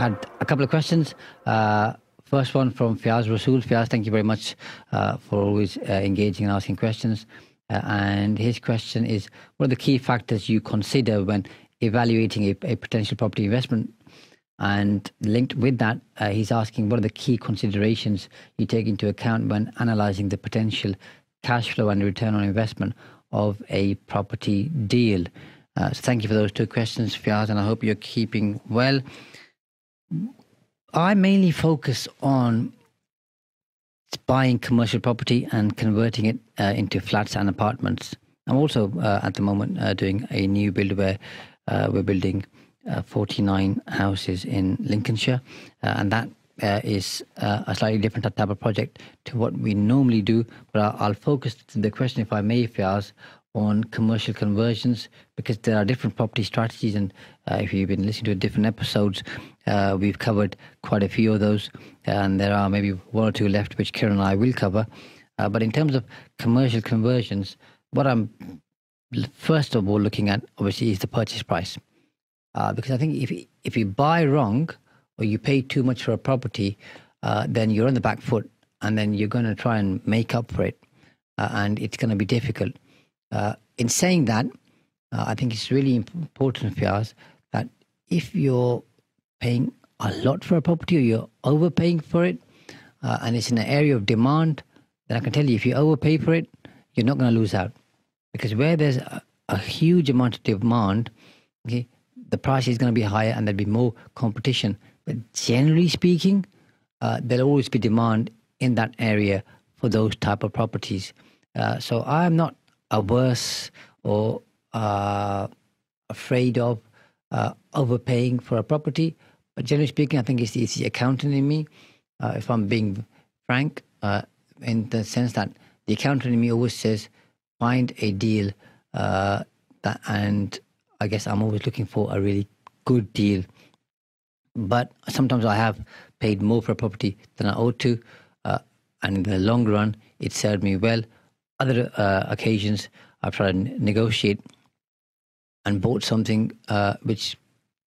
Had a couple of questions. Uh, first one from Fiaz Rasul. Fiaz, thank you very much uh, for always uh, engaging and asking questions. Uh, and his question is What are the key factors you consider when evaluating a, a potential property investment? And linked with that, uh, he's asking what are the key considerations you take into account when analyzing the potential cash flow and return on investment of a property deal? Uh, so thank you for those two questions, Fiaz, and I hope you're keeping well. I mainly focus on buying commercial property and converting it uh, into flats and apartments. I'm also uh, at the moment uh, doing a new build where uh, we're building uh, 49 houses in Lincolnshire, uh, and that is a slightly different type of project to what we normally do. But I'll, I'll focus the question, if I may, if you ask, on commercial conversions because there are different property strategies. And uh, if you've been listening to different episodes, uh, we've covered quite a few of those. And there are maybe one or two left, which Kieran and I will cover. Uh, but in terms of commercial conversions, what I'm first of all looking at, obviously, is the purchase price. Uh, because I think if, if you buy wrong or you pay too much for a property, uh, then you're on the back foot and then you're going to try and make up for it. Uh, and it's going to be difficult. Uh, in saying that, uh, I think it's really important for us that if you're paying a lot for a property or you're overpaying for it, uh, and it's in an area of demand, then I can tell you if you overpay for it, you're not going to lose out. Because where there's a, a huge amount of demand, okay, the price is going to be higher and there'll be more competition. But generally speaking, uh, there'll always be demand in that area for those type of properties. Uh, so I'm not averse or uh, afraid of uh, overpaying for a property. But generally speaking, I think it's the, it's the accountant in me, uh, if I'm being frank, uh, in the sense that the accountant in me always says, find a deal. Uh, that, and I guess I'm always looking for a really good deal. But sometimes I have paid more for a property than I ought to. And in the long run, it served me well other uh, occasions, I've tried to negotiate and bought something uh, which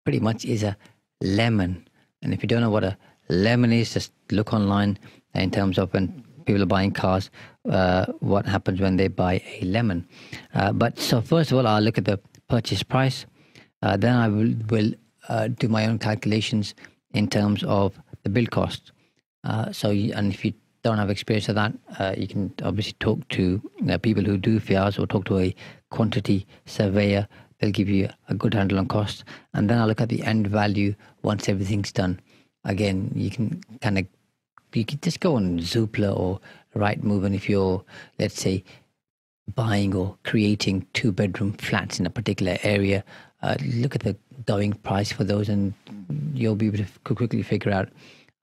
pretty much is a lemon. And if you don't know what a lemon is, just look online in terms of when people are buying cars, uh, what happens when they buy a lemon. Uh, but so first of all, I'll look at the purchase price. Uh, then I will, will uh, do my own calculations in terms of the build cost. so, and if you don't have experience of that, uh, you can obviously talk to uh, people who do FIAs or talk to a quantity surveyor. They'll give you a good handle on costs. And then I'll look at the end value once everything's done. Again, you can kind of you can just go on Zoopla or Rightmove, and if you're, let's say, buying or creating two bedroom flats in a particular area, uh, look at the going price for those, and you'll be able to quickly figure out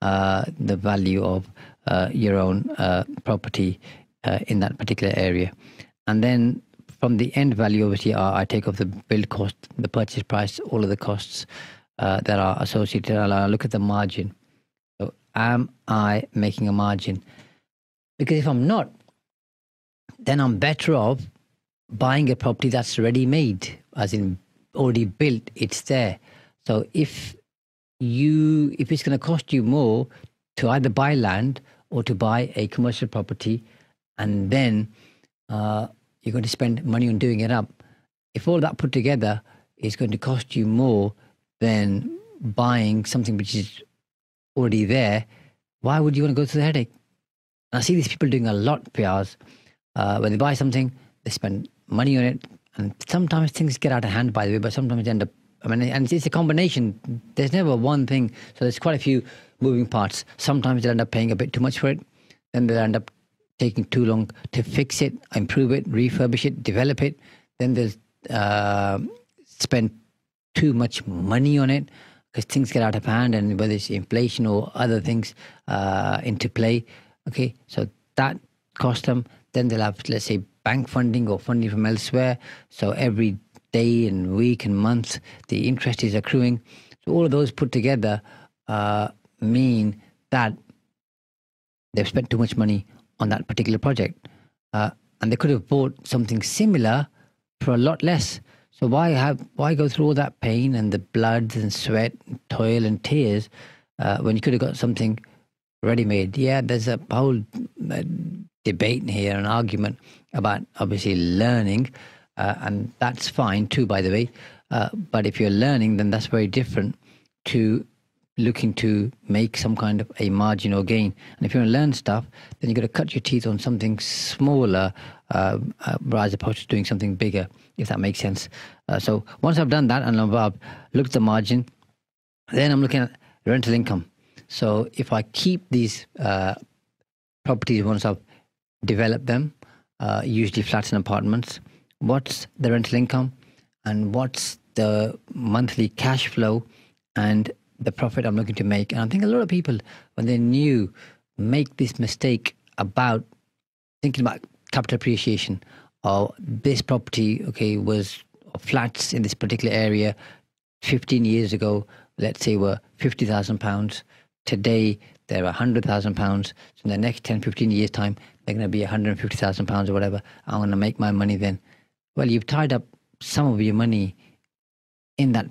the value of uh, your own uh, property uh, in that particular area. And then from the end value, obviously, I take off the build cost, the purchase price, all of the costs uh, that are associated. and I'll look at the margin. So, am I making a margin? Because if I'm not, then I'm better off buying a property that's ready made, as in already built, it's there. So if you if it's going to cost you more to either buy land or to buy a commercial property and then uh, you're going to spend money on doing it up. If all that put together is going to cost you more than buying something which is already there, why would you want to go through the headache? And I see these people doing a lot, PRs. Uh, when they buy something, they spend money on it, and sometimes things get out of hand, by the way, but sometimes they end up I mean, and it's a combination. There's never one thing. So there's quite a few moving parts. Sometimes they end up paying a bit too much for it. Then they end up taking too long to fix it, improve it, refurbish it, develop it. Then they uh, spend too much money on it because things get out of hand and whether it's inflation or other things uh, into play. Okay, so that cost them. Then they'll have, let's say, bank funding or funding from elsewhere. So every day and week and month, the interest is accruing. So all of those put together uh, mean that they've spent too much money on that particular project. Uh, and they could have bought something similar for a lot less. So why have why go through all that pain and the blood and sweat, and toil and tears uh, when you could have got something ready made? Yeah, there's a whole uh, debate here, an argument about obviously learning, uh, and that's fine too, by the way. Uh, but if you're learning, then that's very different to looking to make some kind of a margin or gain. And if you want to learn stuff, then you've got to cut your teeth on something smaller uh, uh, as opposed to doing something bigger, if that makes sense. Uh, so once I've done that and I've looked at the margin, then I'm looking at rental income. So if I keep these uh, properties once I've developed them, uh, usually flats and apartments, what's the rental income and what's the monthly cash flow and the profit I'm looking to make. And I think a lot of people, when they're new, make this mistake about thinking about capital appreciation or this property, okay, was flats in this particular area 15 years ago, let's say were 50,000 pounds. Today, they're 100,000 pounds. So in the next 10, 15 years' time, they're going to be 150,000 pounds or whatever. I'm going to make my money then. Well, you've tied up some of your money in that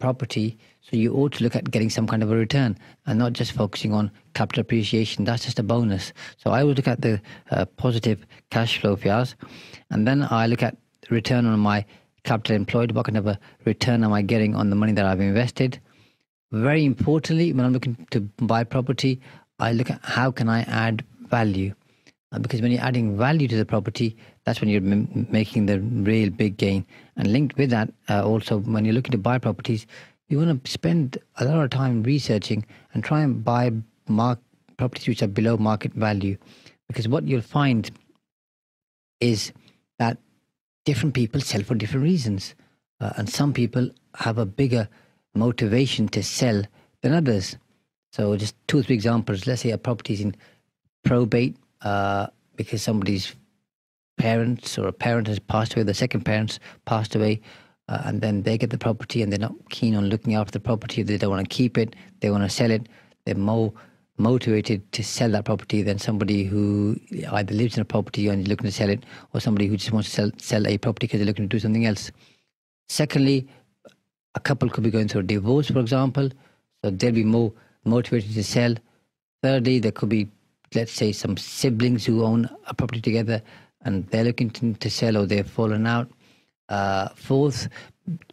property. So you ought to look at getting some kind of a return and not just focusing on capital appreciation. That's just a bonus. So I would look at the uh, positive cash flow figures, and then I look at return on my capital employed. What kind of a return am I getting on the money that I've invested? Very importantly, when I'm looking to buy property, I look at how can I add value. Uh, because when you're adding value to the property, that's when you're m- making the real big gain. And linked with that, uh, also when you're looking to buy properties, you want to spend a lot of time researching and try and buy mark properties which are below market value, because what you'll find is that different people sell for different reasons, uh, and some people have a bigger motivation to sell than others. So, just two or three examples. Let's say a property is in probate uh, because somebody's parents or a parent has passed away, the second parents passed away, uh, and then they get the property and they're not keen on looking after the property. They don't want to keep it. They want to sell it. They're more motivated to sell that property than somebody who either lives in a property and is looking to sell it, or somebody who just wants to sell sell a property because they're looking to do something else. Secondly, a couple could be going through a divorce, for example, so they'll be more motivated to sell. Thirdly, there could be let's say some siblings who own a property together and they're looking to, to sell or they've fallen out. Uh, fourth,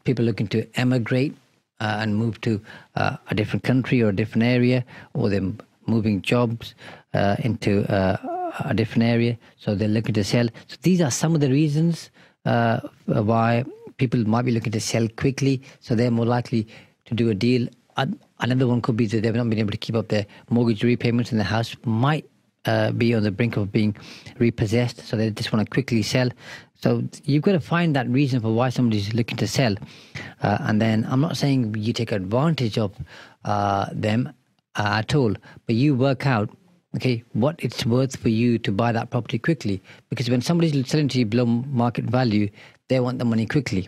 people looking to emigrate uh, and move to uh, a different country or a different area, or they're moving jobs uh, into uh, a different area, so they're looking to sell. So these are some of the reasons uh, why people might be looking to sell quickly, so they're more likely to do a deal Another one could be that they've not been able to keep up their mortgage repayments and the house might uh, be on the brink of being repossessed, so they just want to quickly sell. So you've got to find that reason for why somebody's looking to sell, uh, and then I'm not saying you take advantage of uh, them uh, at all, but you work out okay what it's worth for you to buy that property quickly. Because when somebody's selling to you below market value, they want the money quickly.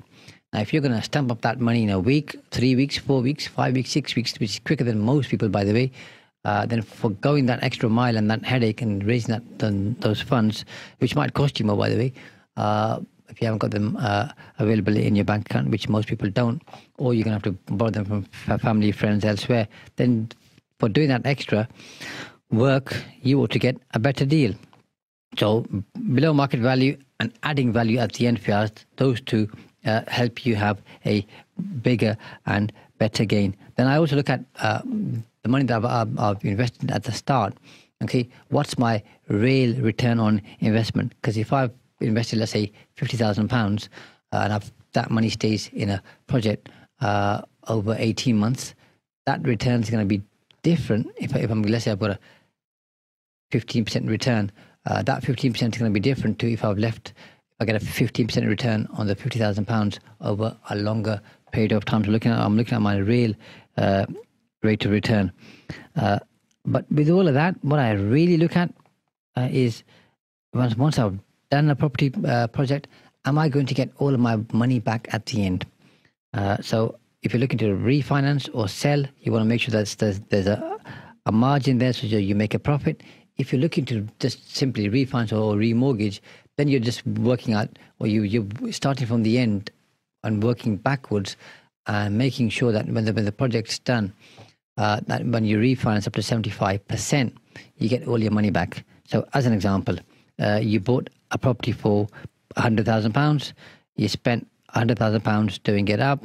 Now, if you're going to stamp up that money in a week, three weeks, four weeks, five weeks, six weeks, which is quicker than most people, by the way, uh, then for going that extra mile and that headache and raising that those funds, which might cost you more, by the way, uh, if you haven't got them uh, available in your bank account, which most people don't, or you're going to have to borrow them from family, friends elsewhere, then for doing that extra work, you ought to get a better deal. So below market value and adding value at the end those two uh, help you have a bigger and better gain. Then I also look at uh, the money that I've, I've, invested at the start. Okay, what's my real return on investment? Because if I've invested, let's say, fifty thousand pounds, uh, and I've, that money stays in a project uh, over eighteen months, that return is going to be different. If, if I'm let's say I've got a fifteen percent return, uh, that fifteen percent is going to be different to if I've left I get a 15% return on the £50,000 over a longer period of time. So looking at, I'm looking at my real uh, rate of return. Uh, but with all of that, what I really look at uh, is once once I've done a property uh, project, am I going to get all of my money back at the end? Uh, so if you're looking to refinance or sell, you want to make sure that there's, there's a, a margin there so you make a profit. If you're looking to just simply refinance or remortgage, then you're just working out, or you, you're starting from the end and working backwards and making sure that when the, when the project's done, uh, that when you refinance up to 75%, you get all your money back. So, as an example, uh, you bought a property for £100,000, you spent £100,000 doing it up,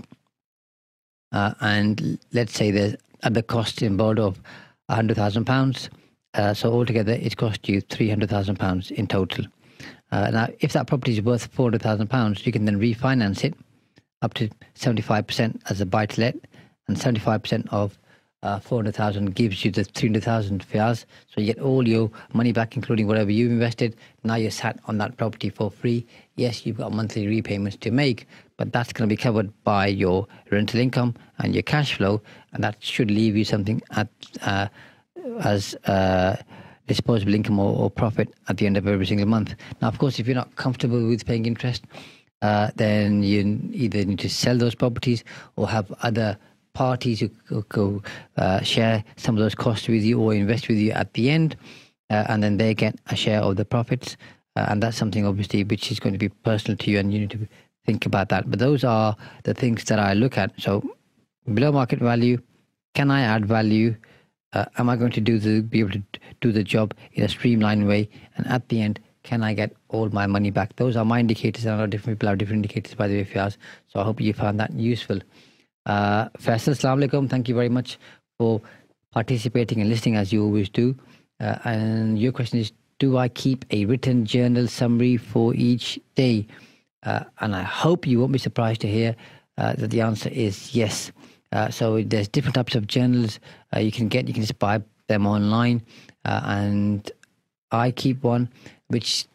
uh, and let's say there's other costs involved of £100,000. Uh, so, altogether, it cost you £300,000 in total. Uh, now, if that property is worth £400,000, you can then refinance it up to 75% as a buy to let, and 75% of uh, 400,000 gives you the 300,000 Fiaz. So you get all your money back, including whatever you've invested. Now you're sat on that property for free. Yes, you've got monthly repayments to make, but that's going to be covered by your rental income and your cash flow, and that should leave you something at uh, as uh, disposable income or, or, profit at the end of every single month. Now, of course, if you're not comfortable with paying interest, uh, then you either need to sell those properties or have other parties who go uh, share some of those costs with you or invest with you at the end, uh, and then they get a share of the profits. Uh, and that's something obviously which is going to be personal to you, and you need to think about that. But those are the things that I look at. So below market value, can I add value? Uh, am I going to do the be able to do the job in a streamlined way? And at the end, can I get all my money back? Those are my indicators, and I know different people have different indicators, by the way, if you ask. So I hope you found that useful. Uh, Faisal, Assalamu Thank you very much for participating and listening as you always do. Uh, and your question is Do I keep a written journal summary for each day? Uh, and I hope you won't be surprised to hear uh, that the answer is yes. Uh, so there's different types of journals uh, you can get. You can just buy them online. Uh, and I keep one which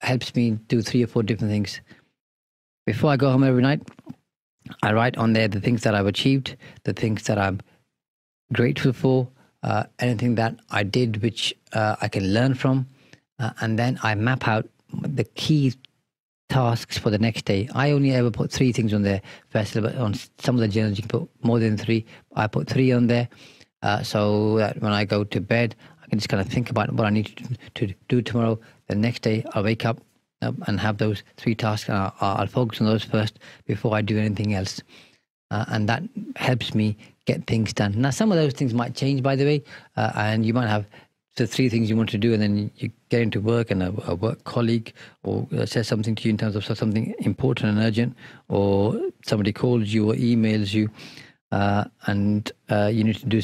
helps me do three or four different things. Before I go home every night, I write on there the things that I've achieved, the things that I'm grateful for, uh, anything that I did which uh, I can learn from, uh, and then I map out the key tasks for the next day. I only ever put three things on there. First, but on some of the journals you can put more than three. I put three on there, uh, so that when I go to bed, I can just kind of think about what I need to, to do tomorrow. The next day, I'll wake up, and have those three tasks. I'll, I'll, focus on those first before I do anything else. Uh, and that helps me get things done. Now, some of those things might change, by the way, uh, and you might have the three things you want to do, and then you get into work, and a, a work colleague or uh, says something to you in terms of something important and urgent, or somebody calls you or emails you, uh, and uh, you need to do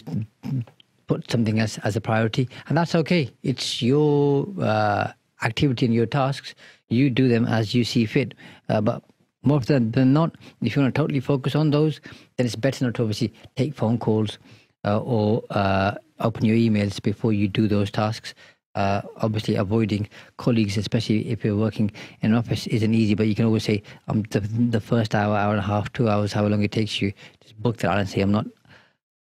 put something as as a priority, and that's okay. It's your uh, activity and your tasks you do them as you see fit. Uh, but more often than not, if you want to totally focus on those, then it's better not to obviously take phone calls or uh, open your emails before you do those tasks. Uh, obviously, avoiding colleagues, especially if you're working in an office, isn't easy. But you can always say, "I'm um, the, the first hour, hour and a half, two hours, however long it takes you, just book that out and say I'm not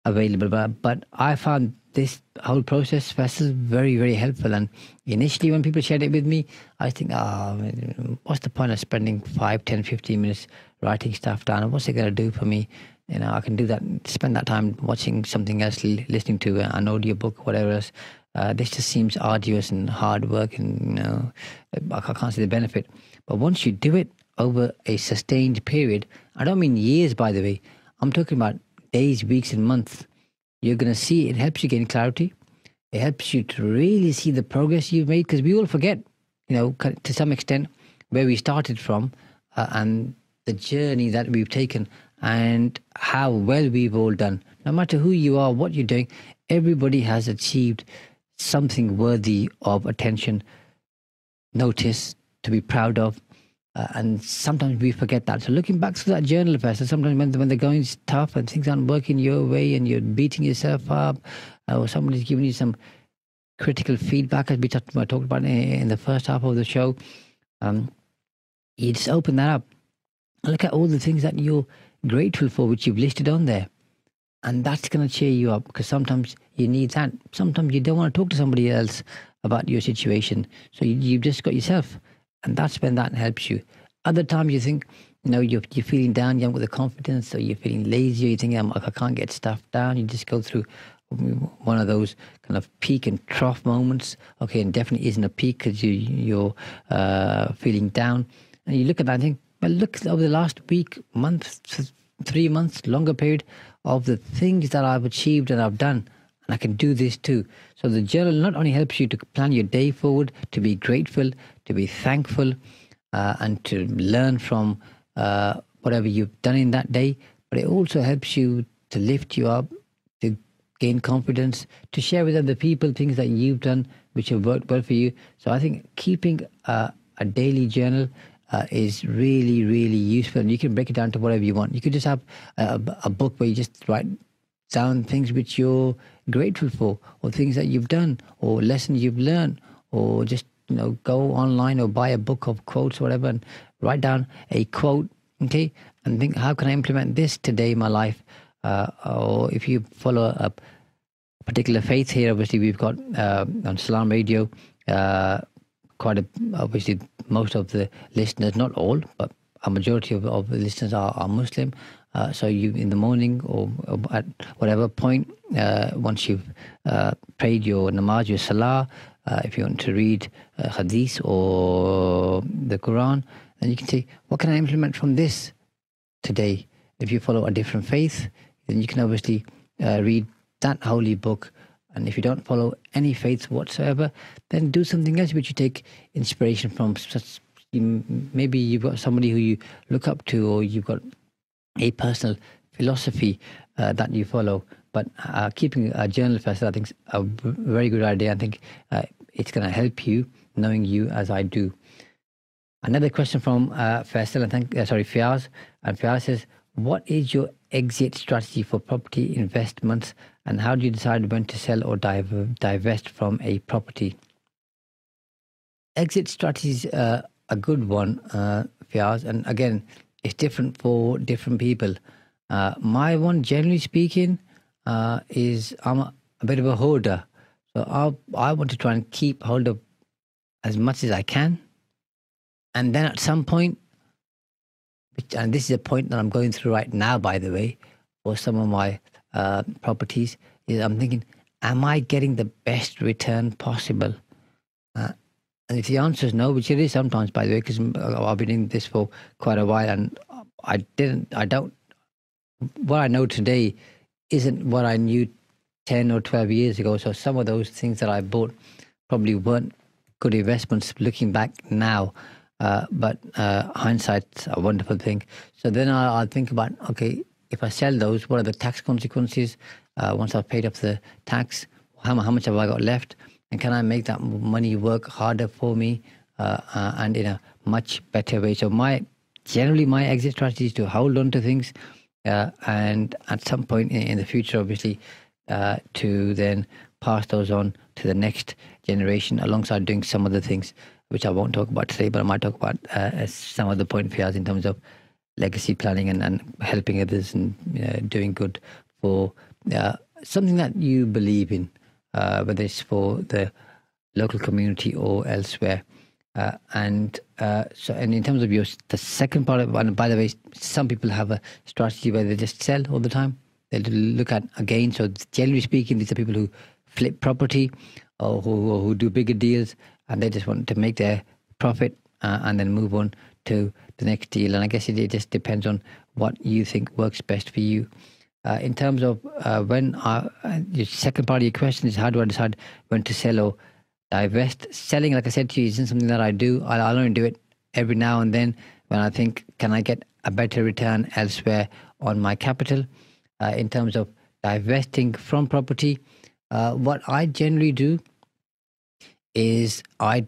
available." But but I found this whole process was very, very helpful. And initially, when people shared it with me, I think, oh, what's the point of spending 5, 10, 15 minutes writing stuff down? What's it going to do for me? You know, I can do that, spend that time watching something else, listening to an audiobook, whatever else. Uh, this just seems arduous and hard work, and you know, I can't see the benefit. But once you do it over a sustained period, I don't mean years, by the way. I'm talking about days, weeks, and months you're going to see it helps you gain clarity. It helps you to really see the progress you've made because we all forget, you know, to some extent where we started from uh, and the journey that we've taken and how well we've all done. No matter who you are, what you're doing, everybody has achieved something worthy of attention, notice, to be proud of. Uh, and sometimes we forget that. So looking back through that journal of person, sometimes when, when the going's tough and things aren't working your way and you're beating yourself up, uh, or somebody's giving you some critical feedback, as we talked, talked about in, in the first half of the show, um, you just open that up. Look at all the things that you're grateful for, which you've listed on there. And that's going to cheer you up because sometimes you need that. Sometimes you don't want to talk to somebody else about your situation. So you, you've just got yourself. And that's when that helps you. Other times you think, you know, you're, you're feeling down, you haven't got the confidence, or you're feeling lazy, or you think, I can't get stuff down. You just go through one of those kind of peak and trough moments. Okay, and definitely isn't a peak because you, you're uh, feeling down. And you look at that and think, well, look over the last week, month, three months, longer period of the things that I've achieved and I've done. And I can do this too. So the journal not only helps you to plan your day forward, to be grateful, to be thankful, uh, and to learn from uh, whatever you've done in that day, but it also helps you to lift you up, to gain confidence, to share with other people things that you've done which have worked well for you. So I think keeping uh, a daily journal uh, is really, really useful. And you can break it down to whatever you want. You could just have a, a book where you just write down things which you're grateful for, or things that you've done, or lessons you've learned, or just you know go online or buy a book of quotes, or whatever, and write down a quote, okay, and think how can I implement this today in my life, uh, or if you follow a particular faith here, obviously we've got uh, on Salam Radio. Uh, quite a, obviously most of the listeners, not all, but a majority of, of the listeners are, are Muslim. Uh, so you in the morning or, or at whatever point, uh, once you've uh, prayed your namaz, your salah, uh, if you want to read uh, hadith or the Quran, then you can say, what can I implement from this today? If you follow a different faith, then you can obviously uh, read that holy book and if you don't follow any faith whatsoever, then do something else which you take inspiration from. Maybe you've got somebody who you look up to, or you've got a personal philosophy uh, that you follow. But uh, keeping a journal first, I think, is a very good idea. I think uh, it's going to help you knowing you as I do. Another question from uh, Faisal, I think, uh, sorry, Fiaz. And Fiaz says, What is your exit strategy for property investments and how do you decide when to sell or divest from a property? Exit strategy is uh, a good one, uh, Fiaz, and again, it's different for different people. Uh, my one, generally speaking, uh, is I'm a, a, bit of a hoarder, so I I want to try and keep hold of as much as I can, and then at some point, and this is a point that I'm going through right now, by the way, for some of my uh, properties is I'm thinking, am I getting the best return possible? Uh, and if the answer is no, which it is sometimes, by the way, because I've been in this for quite a while, and I didn't, I don't, what I know today isn't what I knew 10 or 12 years ago. So some of those things that I bought probably weren't good investments looking back now. Uh, but uh, hindsight's a wonderful thing. So then I'll, I'll, think about okay, if I sell those, what are the tax consequences? Uh, once I've paid off the tax, how, how much have I got left? And can I make that money work harder for me uh, uh, and in a much better way? So my generally my exit strategy is to hold on to things, uh, and at some point in, in the future, obviously, uh, to then pass those on to the next generation alongside doing some other things which I won't talk about today, but I might talk about uh, some of the point for in terms of legacy planning and, and helping others and uh, doing good for uh, something that you believe in, uh, whether it's for the local community or elsewhere. Uh, and uh, so, and in terms of your the second part of, and by the way, some people have a strategy where they just sell all the time. They look at again. So, generally speaking, these are people who flip property or who, who do bigger deals, and they just want to make their profit uh, and then move on to the next deal. And I guess it, it just depends on what you think works best for you. Uh, in terms of uh, when uh, the second part of your question is how do I decide when to sell or divest? Selling, like I said to you, isn't something that I do. I, I'll only do it every now and then when I think, can I get a better return elsewhere on my capital? Uh, in terms of divesting from property, uh, what I generally do is I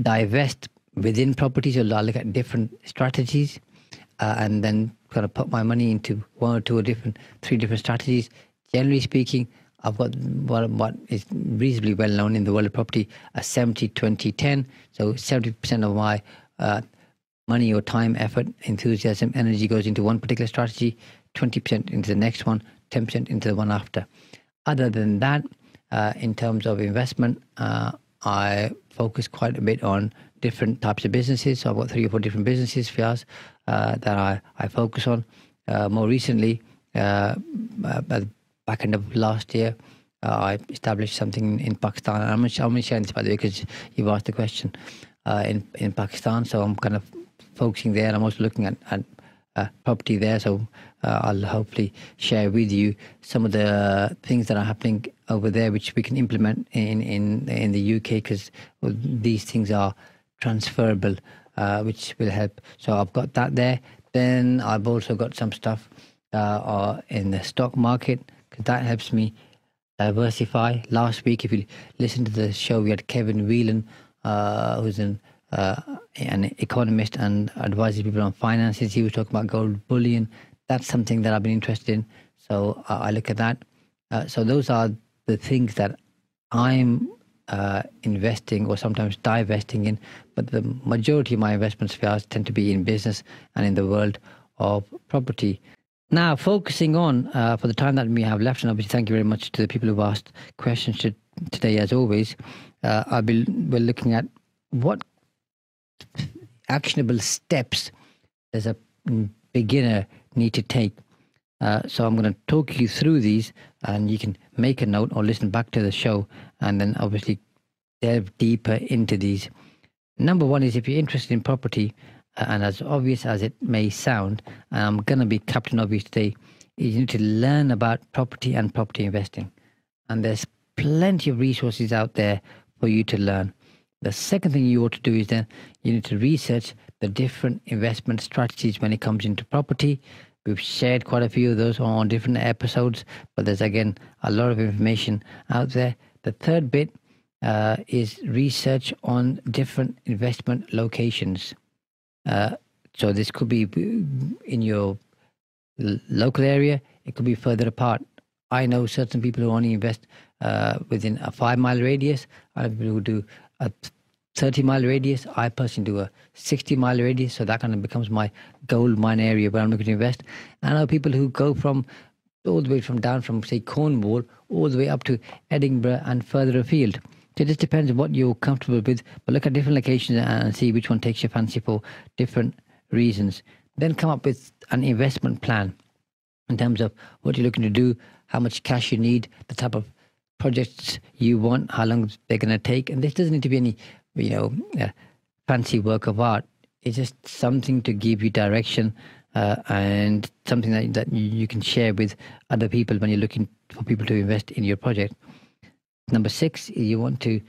divest within properties, I look at different strategies uh, and then kind of put my money into one or two or different, three different strategies. Generally speaking, I've got what, what is reasonably well known in the world of property a 70 20 10. So 70% of my uh, money or time, effort, enthusiasm, energy goes into one particular strategy, 20% into the next one, 10% into the one after. Other than that, uh, in terms of investment, uh, I focus quite a bit on different types of businesses. So I've got three or four different businesses, Fiaz, uh, that I, I focus on. Uh, more recently, uh, uh back end of last year, uh, I established something in Pakistan. I'm going to share this by the way because you've asked the question uh, in in Pakistan. So I'm kind of focusing there. and I'm also looking at, at property there. So I'll hopefully share with you some of the things that are happening over there, which we can implement in in in the UK because these things are transferable, uh, which will help. So I've got that there. Then I've also got some stuff uh, in the stock market because that helps me diversify. Last week, if you listen to the show, we had Kevin Whelan, uh, who's an uh, an economist and advises people on finances. He was talking about gold bullion. That's something that I've been interested in. So uh, I look at that. Uh, so those are the things that I'm uh, investing or sometimes divesting in. But the majority of my investments tend to be in business and in the world of property. Now, focusing on uh, for the time that we have left, and obviously, thank you very much to the people who've asked questions to, today, as always. Uh, I'll be we're looking at what actionable steps does a beginner need to take. Uh, so I'm going to talk you through these, and you can make a note or listen back to the show, and then obviously delve deeper into these. Number one is if you're interested in property, and as obvious as it may sound, I'm going to be Captain Obvious today. Is you need to learn about property and property investing. And there's plenty of resources out there for you to learn. The second thing you ought to do is then you need to research the different investment strategies when it comes into property. We've shared quite a few of those on different episodes, but there's again a lot of information out there. The third bit uh, is research on different investment locations. Uh, so this could be in your local area. It could be further apart. I know certain people who only invest uh, within a five mile radius. Other people who do a 30 mile radius. I personally do a 60 mile radius. So that kind of becomes my gold mine area where I'm looking to invest. And I know people who go from all the way from down from say Cornwall all the way up to Edinburgh and further afield. So it just depends on what you're comfortable with. But look at different locations and see which one takes your fancy for different reasons. Then come up with an investment plan in terms of what you're looking to do, how much cash you need, the type of projects you want, how long they're going to take. And this doesn't need to be any, you know, uh, fancy work of art. It's just something to give you direction uh, and something that, that you can share with other people when you're looking for people to invest in your project. Number six, you want to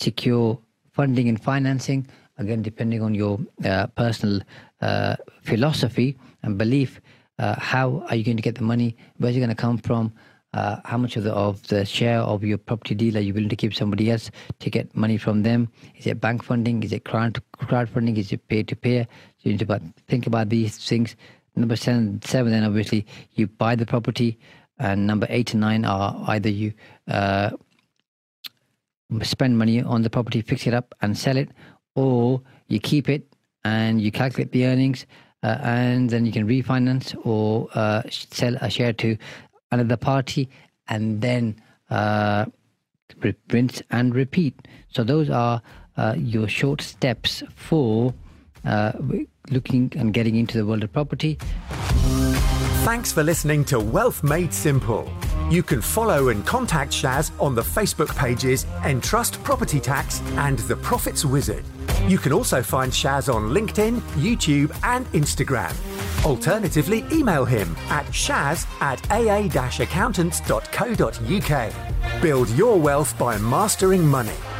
secure funding and financing. Again, depending on your uh, personal uh, philosophy and belief, uh, how are you going to get the money? Where's it going to come from? Uh, how much of the of the share of your property deal are you willing to give somebody else to get money from them? Is it bank funding? Is it crowd crowdfunding? Is it peer to peer? So you need to about, think about these things. Number seven, seven, then obviously you buy the property, and number eight and nine are either you uh, spend money on the property, fix it up, and sell it, or you keep it and you calculate the earnings, uh, and then you can refinance or uh, sell a share to another party, and then uh, rinse and repeat. So those are uh, your short steps for uh, looking and getting into the world of property. Thanks for listening to Wealth Made Simple. You can follow and contact Shaz on the Facebook pages Entrust Property Tax and The Profits Wizard. You can also find Shaz on LinkedIn, YouTube, and Instagram. Alternatively, email him at shaz at aa accountants.co.uk. Build your wealth by mastering money.